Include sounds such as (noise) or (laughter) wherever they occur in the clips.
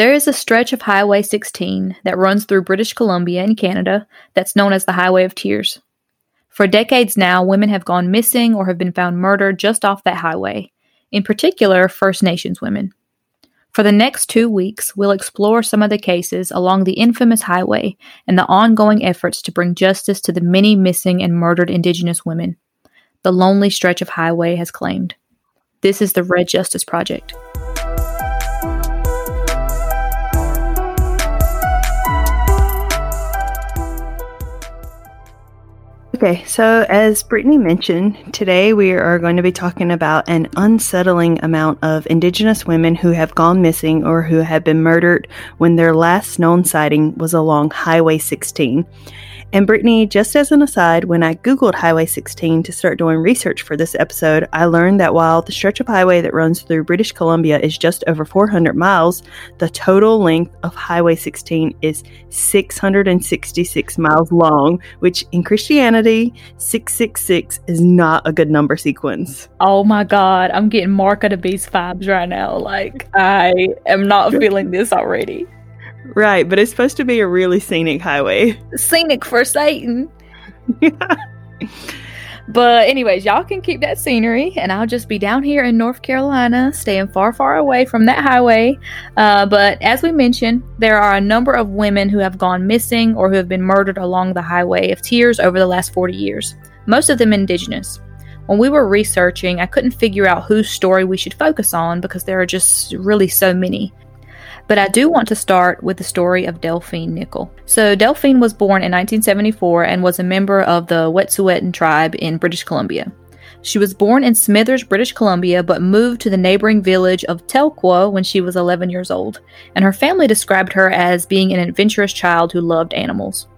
There is a stretch of Highway 16 that runs through British Columbia in Canada that's known as the Highway of Tears. For decades now, women have gone missing or have been found murdered just off that highway, in particular, First Nations women. For the next two weeks, we'll explore some of the cases along the infamous highway and the ongoing efforts to bring justice to the many missing and murdered Indigenous women the lonely stretch of highway has claimed. This is the Red Justice Project. Okay, so as Brittany mentioned, today we are going to be talking about an unsettling amount of Indigenous women who have gone missing or who have been murdered when their last known sighting was along Highway 16. And Brittany, just as an aside, when I Googled Highway 16 to start doing research for this episode, I learned that while the stretch of highway that runs through British Columbia is just over 400 miles, the total length of Highway 16 is 666 miles long, which in Christianity, 666 is not a good number sequence. Oh my God, I'm getting Mark of the Beast vibes right now. Like, I am not feeling this already. Right, but it's supposed to be a really scenic highway. (laughs) Scenic for Satan. But, anyways, y'all can keep that scenery, and I'll just be down here in North Carolina, staying far, far away from that highway. Uh, but as we mentioned, there are a number of women who have gone missing or who have been murdered along the Highway of Tears over the last 40 years, most of them indigenous. When we were researching, I couldn't figure out whose story we should focus on because there are just really so many. But I do want to start with the story of Delphine Nikal. So, Delphine was born in 1974 and was a member of the Wet'suwet'en tribe in British Columbia. She was born in Smithers, British Columbia, but moved to the neighboring village of Telkwa when she was 11 years old, and her family described her as being an adventurous child who loved animals.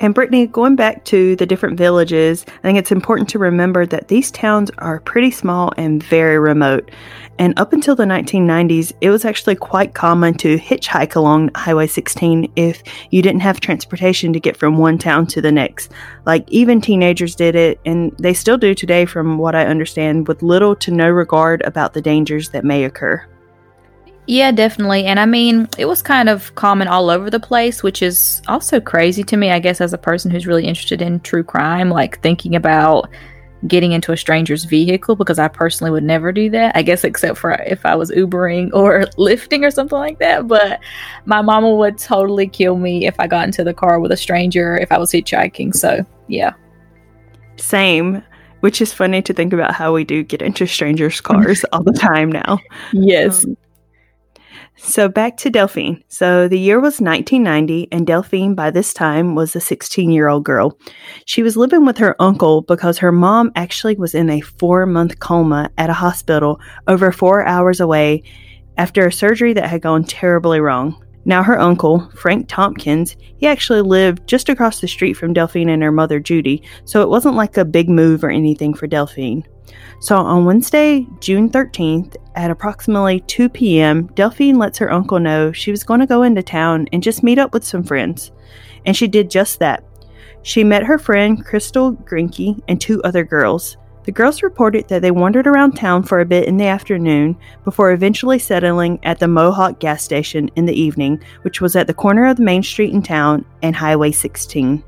And Brittany, going back to the different villages, I think it's important to remember that these towns are pretty small and very remote. And up until the 1990s, it was actually quite common to hitchhike along Highway 16 if you didn't have transportation to get from one town to the next. Like, even teenagers did it, and they still do today, from what I understand, with little to no regard about the dangers that may occur. Yeah, definitely. And I mean, it was kind of common all over the place, which is also crazy to me, I guess, as a person who's really interested in true crime, like thinking about getting into a stranger's vehicle because I personally would never do that. I guess except for if I was Ubering or (laughs) lifting or something like that. But my mama would totally kill me if I got into the car with a stranger if I was hitchhiking. So, yeah. Same which is funny to think about how we do get into strangers' cars (laughs) all the time now. Yes. Um, so back to Delphine. So the year was 1990, and Delphine by this time was a 16 year old girl. She was living with her uncle because her mom actually was in a four month coma at a hospital over four hours away after a surgery that had gone terribly wrong. Now, her uncle, Frank Tompkins, he actually lived just across the street from Delphine and her mother, Judy, so it wasn't like a big move or anything for Delphine. So on Wednesday, June 13th, at approximately 2 p.m., Delphine lets her uncle know she was going to go into town and just meet up with some friends. And she did just that. She met her friend Crystal Grinke and two other girls. The girls reported that they wandered around town for a bit in the afternoon before eventually settling at the Mohawk gas station in the evening, which was at the corner of the main street in town and Highway 16.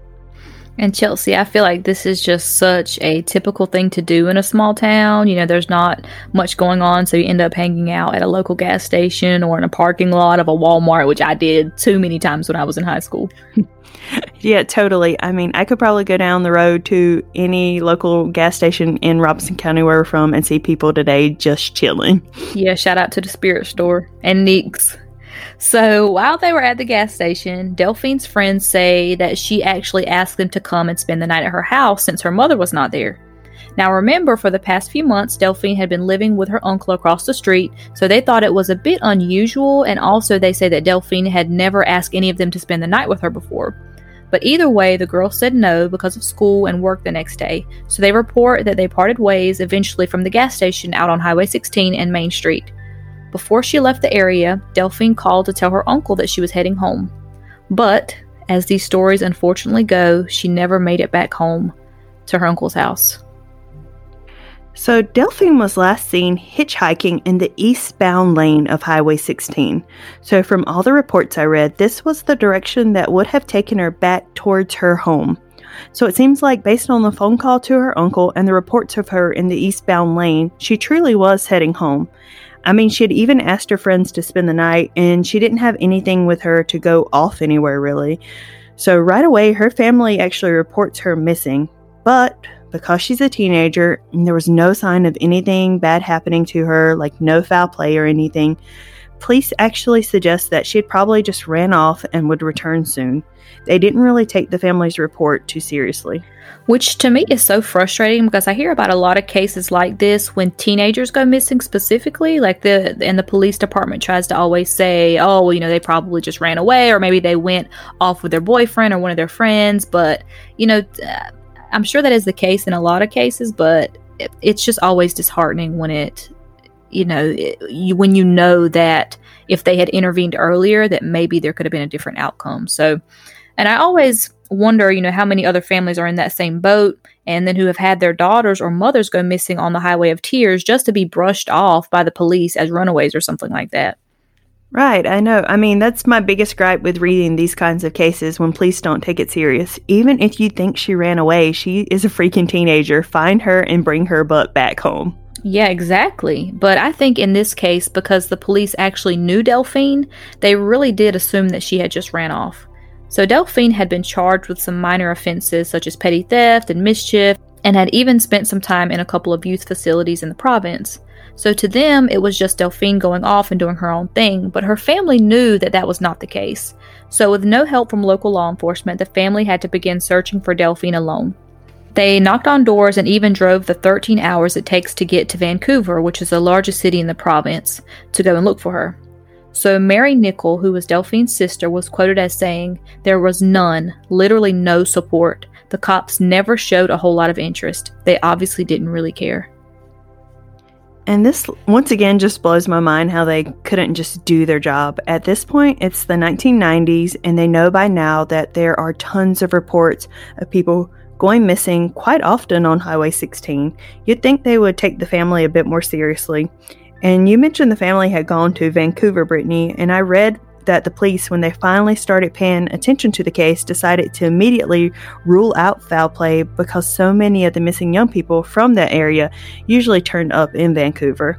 And Chelsea, I feel like this is just such a typical thing to do in a small town. You know, there's not much going on, so you end up hanging out at a local gas station or in a parking lot of a Walmart, which I did too many times when I was in high school. (laughs) yeah, totally. I mean, I could probably go down the road to any local gas station in Robeson County where we're from and see people today just chilling. Yeah, shout out to the Spirit Store and Nick's. So while they were at the gas station, Delphine's friends say that she actually asked them to come and spend the night at her house since her mother was not there. Now remember, for the past few months, Delphine had been living with her uncle across the street, so they thought it was a bit unusual, and also they say that Delphine had never asked any of them to spend the night with her before. But either way, the girls said no because of school and work the next day, so they report that they parted ways eventually from the gas station out on Highway 16 and Main Street. Before she left the area, Delphine called to tell her uncle that she was heading home. But, as these stories unfortunately go, she never made it back home to her uncle's house. So, Delphine was last seen hitchhiking in the eastbound lane of Highway 16. So, from all the reports I read, this was the direction that would have taken her back towards her home. So, it seems like, based on the phone call to her uncle and the reports of her in the eastbound lane, she truly was heading home. I mean, she had even asked her friends to spend the night, and she didn't have anything with her to go off anywhere, really. So, right away, her family actually reports her missing. But because she's a teenager and there was no sign of anything bad happening to her, like no foul play or anything, police actually suggest that she had probably just ran off and would return soon. They didn't really take the family's report too seriously. Which to me is so frustrating because I hear about a lot of cases like this when teenagers go missing specifically, like the and the police department tries to always say, "Oh, well, you know, they probably just ran away or maybe they went off with their boyfriend or one of their friends." But, you know, I'm sure that is the case in a lot of cases, but it's just always disheartening when it, you know, you, when you know that if they had intervened earlier, that maybe there could have been a different outcome. So, and I always wonder, you know, how many other families are in that same boat and then who have had their daughters or mothers go missing on the highway of tears just to be brushed off by the police as runaways or something like that. Right, I know. I mean, that's my biggest gripe with reading these kinds of cases when police don't take it serious. Even if you think she ran away, she is a freaking teenager. Find her and bring her butt back home. Yeah, exactly. But I think in this case, because the police actually knew Delphine, they really did assume that she had just ran off. So Delphine had been charged with some minor offenses such as petty theft and mischief, and had even spent some time in a couple of youth facilities in the province. So to them, it was just Delphine going off and doing her own thing, but her family knew that that was not the case. So, with no help from local law enforcement, the family had to begin searching for Delphine alone. They knocked on doors and even drove the 13 hours it takes to get to Vancouver, which is the largest city in the province, to go and look for her. So, Mary Nikal, who was Delphine's sister, was quoted as saying, There was none, literally no support. The cops never showed a whole lot of interest. They obviously didn't really care. And this, once again, just blows my mind how they couldn't just do their job. At this point, it's the 1990s, and they know by now that there are tons of reports of people going missing quite often on Highway 16. You'd think they would take the family a bit more seriously. And you mentioned the family had gone to Vancouver, Brittany, and I read that the police, when they finally started paying attention to the case, decided to immediately rule out foul play because so many of the missing young people from that area usually turned up in Vancouver.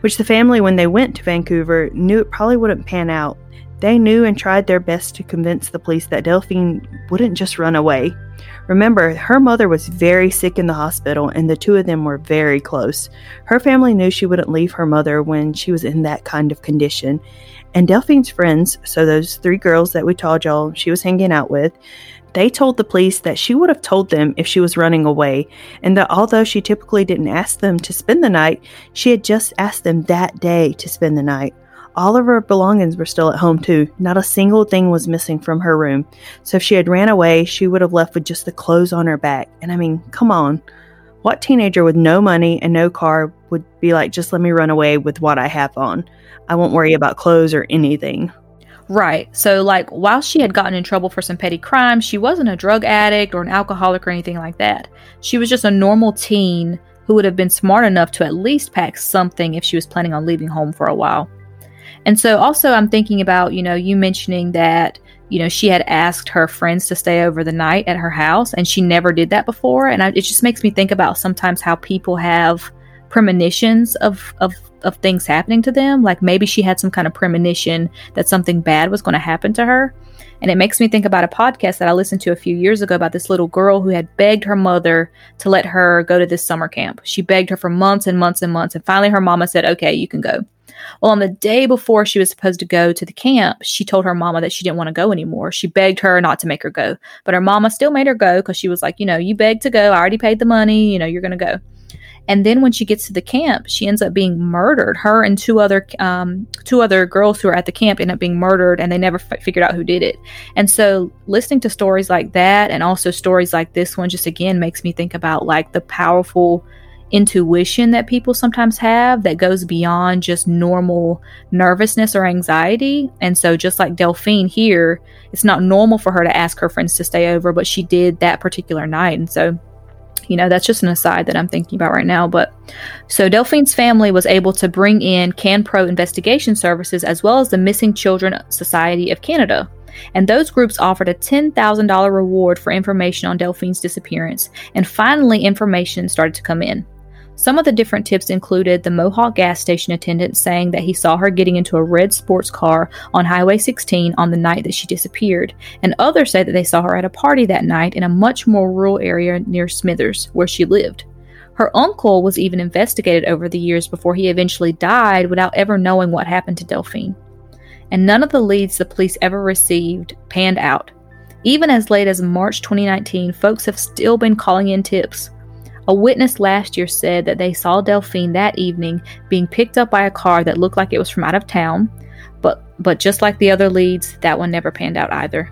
Which the family, when they went to Vancouver, knew it probably wouldn't pan out. They knew and tried their best to convince the police that Delphine wouldn't just run away. Remember, her mother was very sick in the hospital, and the two of them were very close. Her family knew she wouldn't leave her mother when she was in that kind of condition, and Delphine's friends, so those three girls that we told y'all she was hanging out with, they told the police that she would have told them if she was running away, and that although she typically didn't ask them to spend the night, she had just asked them that day to spend the night. All of her belongings were still at home, too. Not a single thing was missing from her room. So if she had ran away, she would have left with just the clothes on her back. And I mean, come on. What teenager with no money and no car would be like, just let me run away with what I have on? I won't worry about clothes or anything. Right. So, like, while she had gotten in trouble for some petty crimes, she wasn't a drug addict or an alcoholic or anything like that. She was just a normal teen who would have been smart enough to at least pack something if she was planning on leaving home for a while. And so, also, I'm thinking about, you know, you mentioning that, you know, she had asked her friends to stay over the night at her house and she never did that before. And I, it just makes me think about sometimes how people have premonitions of, of of things happening to them. Like maybe she had some kind of premonition that something bad was going to happen to her. And it makes me think about a podcast that I listened to a few years ago about this little girl who had begged her mother to let her go to this summer camp. She begged her for months and months and months. And finally, her mama said, okay, you can go. Well, on the day before she was supposed to go to the camp, she told her mama that she didn't want to go anymore. She begged her not to make her go. But her mama still made her go because she was like, you know, you begged to go. I already paid the money. You know, you're going to go. And then when she gets to the camp, she ends up being murdered. Her and two other um, two other girls who are at the camp end up being murdered, and they never f- figured out who did it. And so, listening to stories like that, and also stories like this one, just again makes me think about like the powerful intuition that people sometimes have that goes beyond just normal nervousness or anxiety. And so, just like Delphine here, it's not normal for her to ask her friends to stay over, but she did that particular night. And so, you know, that's just an aside that I'm thinking about right now. But so Delphine's family was able to bring in CanPro investigation services as well as the Missing Children Society of Canada. And those groups offered a $10,000 reward for information on Delphine's disappearance. And finally, information started to come in. Some of the different tips included the Mohawk gas station attendant saying that he saw her getting into a red sports car on Highway 16 on the night that she disappeared, and others say that they saw her at a party that night in a much more rural area near Smithers, where she lived. Her uncle was even investigated over the years before he eventually died without ever knowing what happened to Delphine. And none of the leads the police ever received panned out. Even as late as March 2019, folks have still been calling in tips. A witness last year said that they saw Delphine that evening being picked up by a car that looked like it was from out of town, but but just like the other leads, that one never panned out either.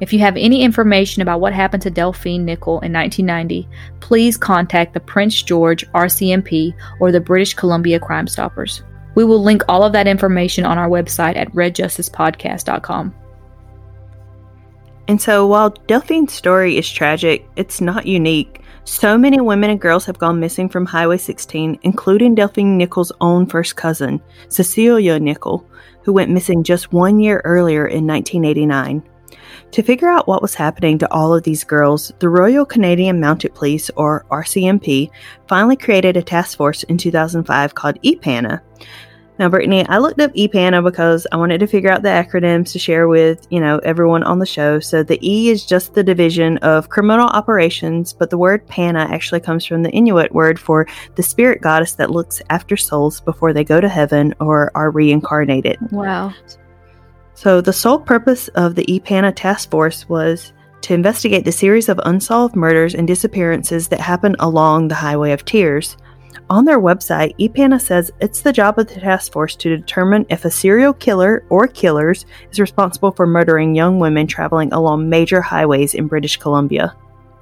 If you have any information about what happened to Delphine Nikal in 1990, please contact the Prince George RCMP or the British Columbia Crime Stoppers. We will link all of that information on our website at redjusticepodcast.com. And so while Delphine's story is tragic, it's not unique. So many women and girls have gone missing from Highway 16, including Delphine Nikal's own first cousin, Cecilia Nikal, who went missing just one year earlier in 1989. To figure out what was happening to all of these girls, the Royal Canadian Mounted Police, or RCMP, finally created a task force in 2005 called EPANA. Now, Brittany, I looked up EPANA because I wanted to figure out the acronyms to share with, you know, everyone on the show. So the E is just the division of criminal operations, but the word PANA actually comes from the Inuit word for the spirit goddess that looks after souls before they go to heaven or are reincarnated. Wow. So the sole purpose of the EPANA task force was to investigate the series of unsolved murders and disappearances that happened along the Highway of Tears. On their website, EPANA says it's the job of the task force to determine if a serial killer or killers is responsible for murdering young women traveling along major highways in British Columbia.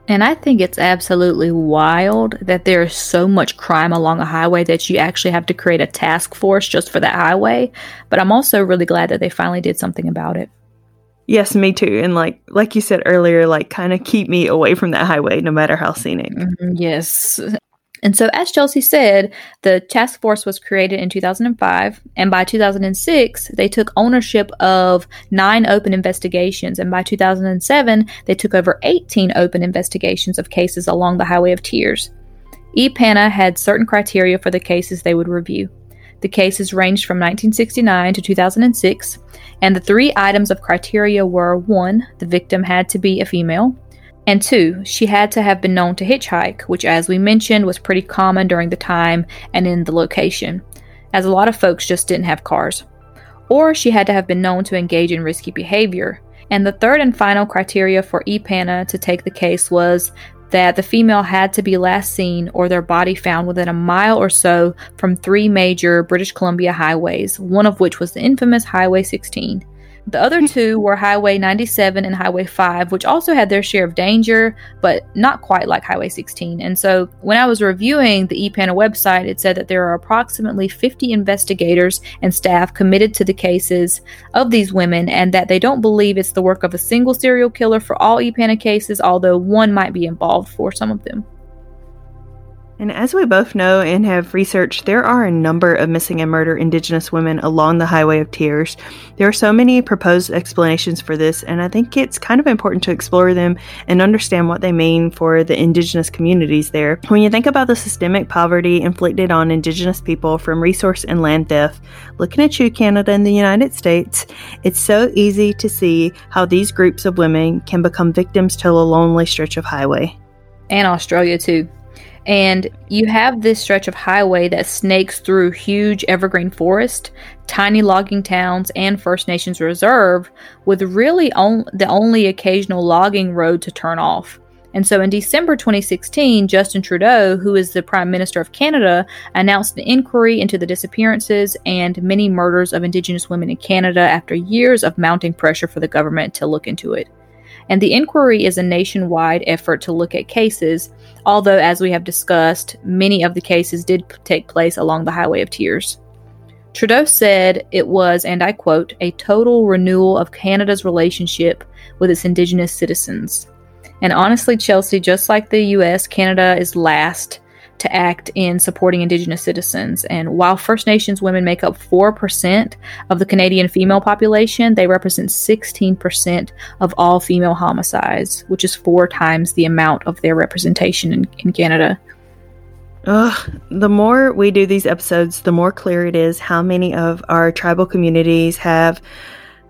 And I think it's absolutely wild that there is so much crime along a highway that you actually have to create a task force just for that highway. But I'm also really glad that they finally did something about it. Yes, me too. And like like you said earlier, like kind of keep me away from that highway no matter how scenic. Mm-hmm, yes. And so, as Chelsea said, the task force was created in 2005, and by 2006, they took ownership of nine open investigations, and by 2007, they took over 18 open investigations of cases along the Highway of Tears. EPANA had certain criteria for the cases they would review. The cases ranged from 1969 to 2006, and the three items of criteria were 1. The victim had to be a female, and two, she had to have been known to hitchhike, which, as we mentioned, was pretty common during the time and in the location, as a lot of folks just didn't have cars. Or she had to have been known to engage in risky behavior. And the third and final criteria for EPANA to take the case was that the female had to be last seen or their body found within a mile or so from three major British Columbia highways, one of which was the infamous Highway 16. The other mm-hmm. two were Highway 97 and Highway 5, which also had their share of danger, but not quite like Highway 16. And so when I was reviewing the EPANA website, it said that there are approximately 50 investigators and staff committed to the cases of these women, and that they don't believe it's the work of a single serial killer for all EPANA cases, although one might be involved for some of them. And as we both know and have researched, there are a number of missing and murdered Indigenous women along the Highway of Tears. There are so many proposed explanations for this, and I think it's kind of important to explore them and understand what they mean for the Indigenous communities there. When you think about the systemic poverty inflicted on Indigenous people from resource and land theft, looking at you, Canada and the United States, it's so easy to see how these groups of women can become victims to a lonely stretch of highway. And Australia, too. And you have this stretch of highway that snakes through huge evergreen forest, tiny logging towns, and First Nations reserve, with really on- the only occasional logging road to turn off. And so in December 2016, Justin Trudeau, who is the Prime Minister of Canada, announced an inquiry into the disappearances and many murders of Indigenous women in Canada after years of mounting pressure for the government to look into it. And the inquiry is a nationwide effort to look at cases although, as we have discussed, many of the cases did p- take place along the Highway of Tears. Trudeau said it was, and I quote, a total renewal of Canada's relationship with its Indigenous citizens. And honestly, Chelsea, just like the US, Canada is last to act in supporting Indigenous citizens. And while First Nations women make up 4% of the Canadian female population, they represent 16% of all female homicides, which is four times the amount of their representation in, in Canada. Ugh, the more we do these episodes, the more clear it is how many of our tribal communities have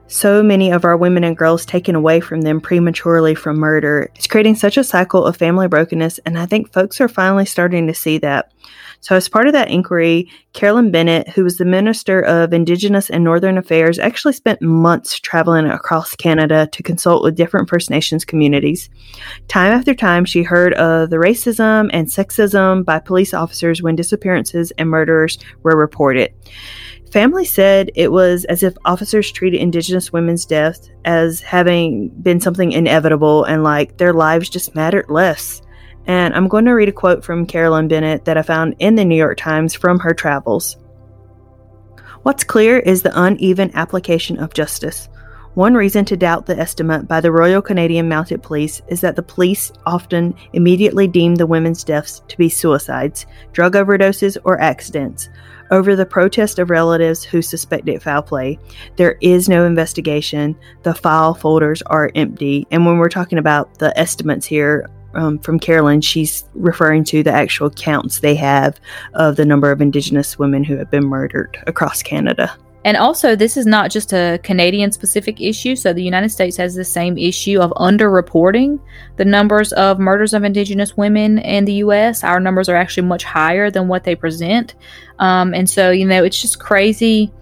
so many of our women and girls taken away from them prematurely from murder. It's creating such a cycle of family brokenness, and I think folks are finally starting to see that. So, as part of that inquiry, Carolyn Bennett, who was the Minister of Indigenous and Northern Affairs, actually spent months traveling across Canada to consult with different First Nations communities. Time after time, she heard of the racism and sexism by police officers when disappearances and murders were reported. Family said it was as if officers treated Indigenous women's death as having been something inevitable and like their lives just mattered less. And I'm going to read a quote from Carolyn Bennett that I found in the New York Times from her travels. What's clear is the uneven application of justice. One reason to doubt the estimate by the Royal Canadian Mounted Police is that the police often immediately deem the women's deaths to be suicides, drug overdoses, or accidents, over the protest of relatives who suspected foul play. There is no investigation. The file folders are empty. And when we're talking about the estimates here um, from Carolyn, she's referring to the actual counts they have of the number of Indigenous women who have been murdered across Canada. And also, this is not just a Canadian specific issue. So, the United States has the same issue of underreporting the numbers of murders of Indigenous women in the US. Our numbers are actually much higher than what they present. Um, and so, you know, it's just crazy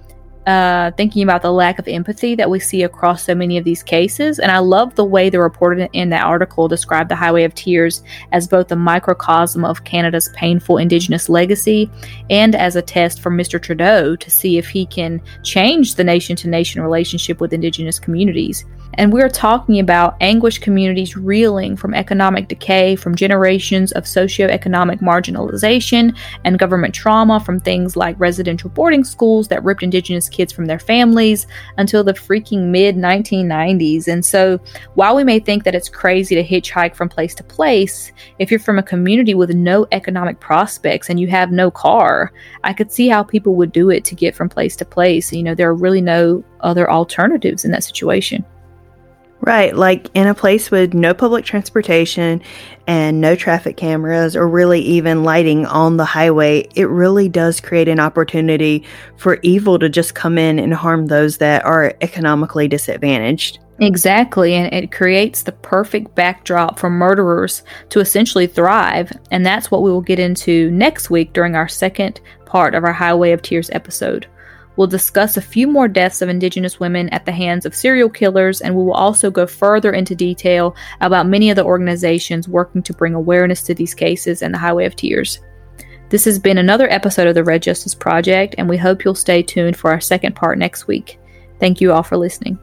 uh, thinking about the lack of empathy that we see across so many of these cases. And I love the way the reporter in that article described the Highway of Tears as both a microcosm of Canada's painful Indigenous legacy and as a test for Mr. Trudeau to see if he can change the nation to nation relationship with Indigenous communities. And we're talking about anguished communities reeling from economic decay, from generations of socioeconomic marginalization and government trauma, from things like residential boarding schools that ripped Indigenous kids from their families until the freaking mid 1990s. And so, while we may think that it's crazy to hitchhike from place to place, if you're from a community with no economic prospects and you have no car, I could see how people would do it to get from place to place. You know, there are really no other alternatives in that situation. Right, like in a place with no public transportation and no traffic cameras or really even lighting on the highway, it really does create an opportunity for evil to just come in and harm those that are economically disadvantaged. Exactly, and it creates the perfect backdrop for murderers to essentially thrive. And that's what we will get into next week during our second part of our Highway of Tears episode. We'll discuss a few more deaths of Indigenous women at the hands of serial killers, and we will also go further into detail about many of the organizations working to bring awareness to these cases and the Highway of Tears. This has been another episode of the Red Justice Project, and we hope you'll stay tuned for our second part next week. Thank you all for listening.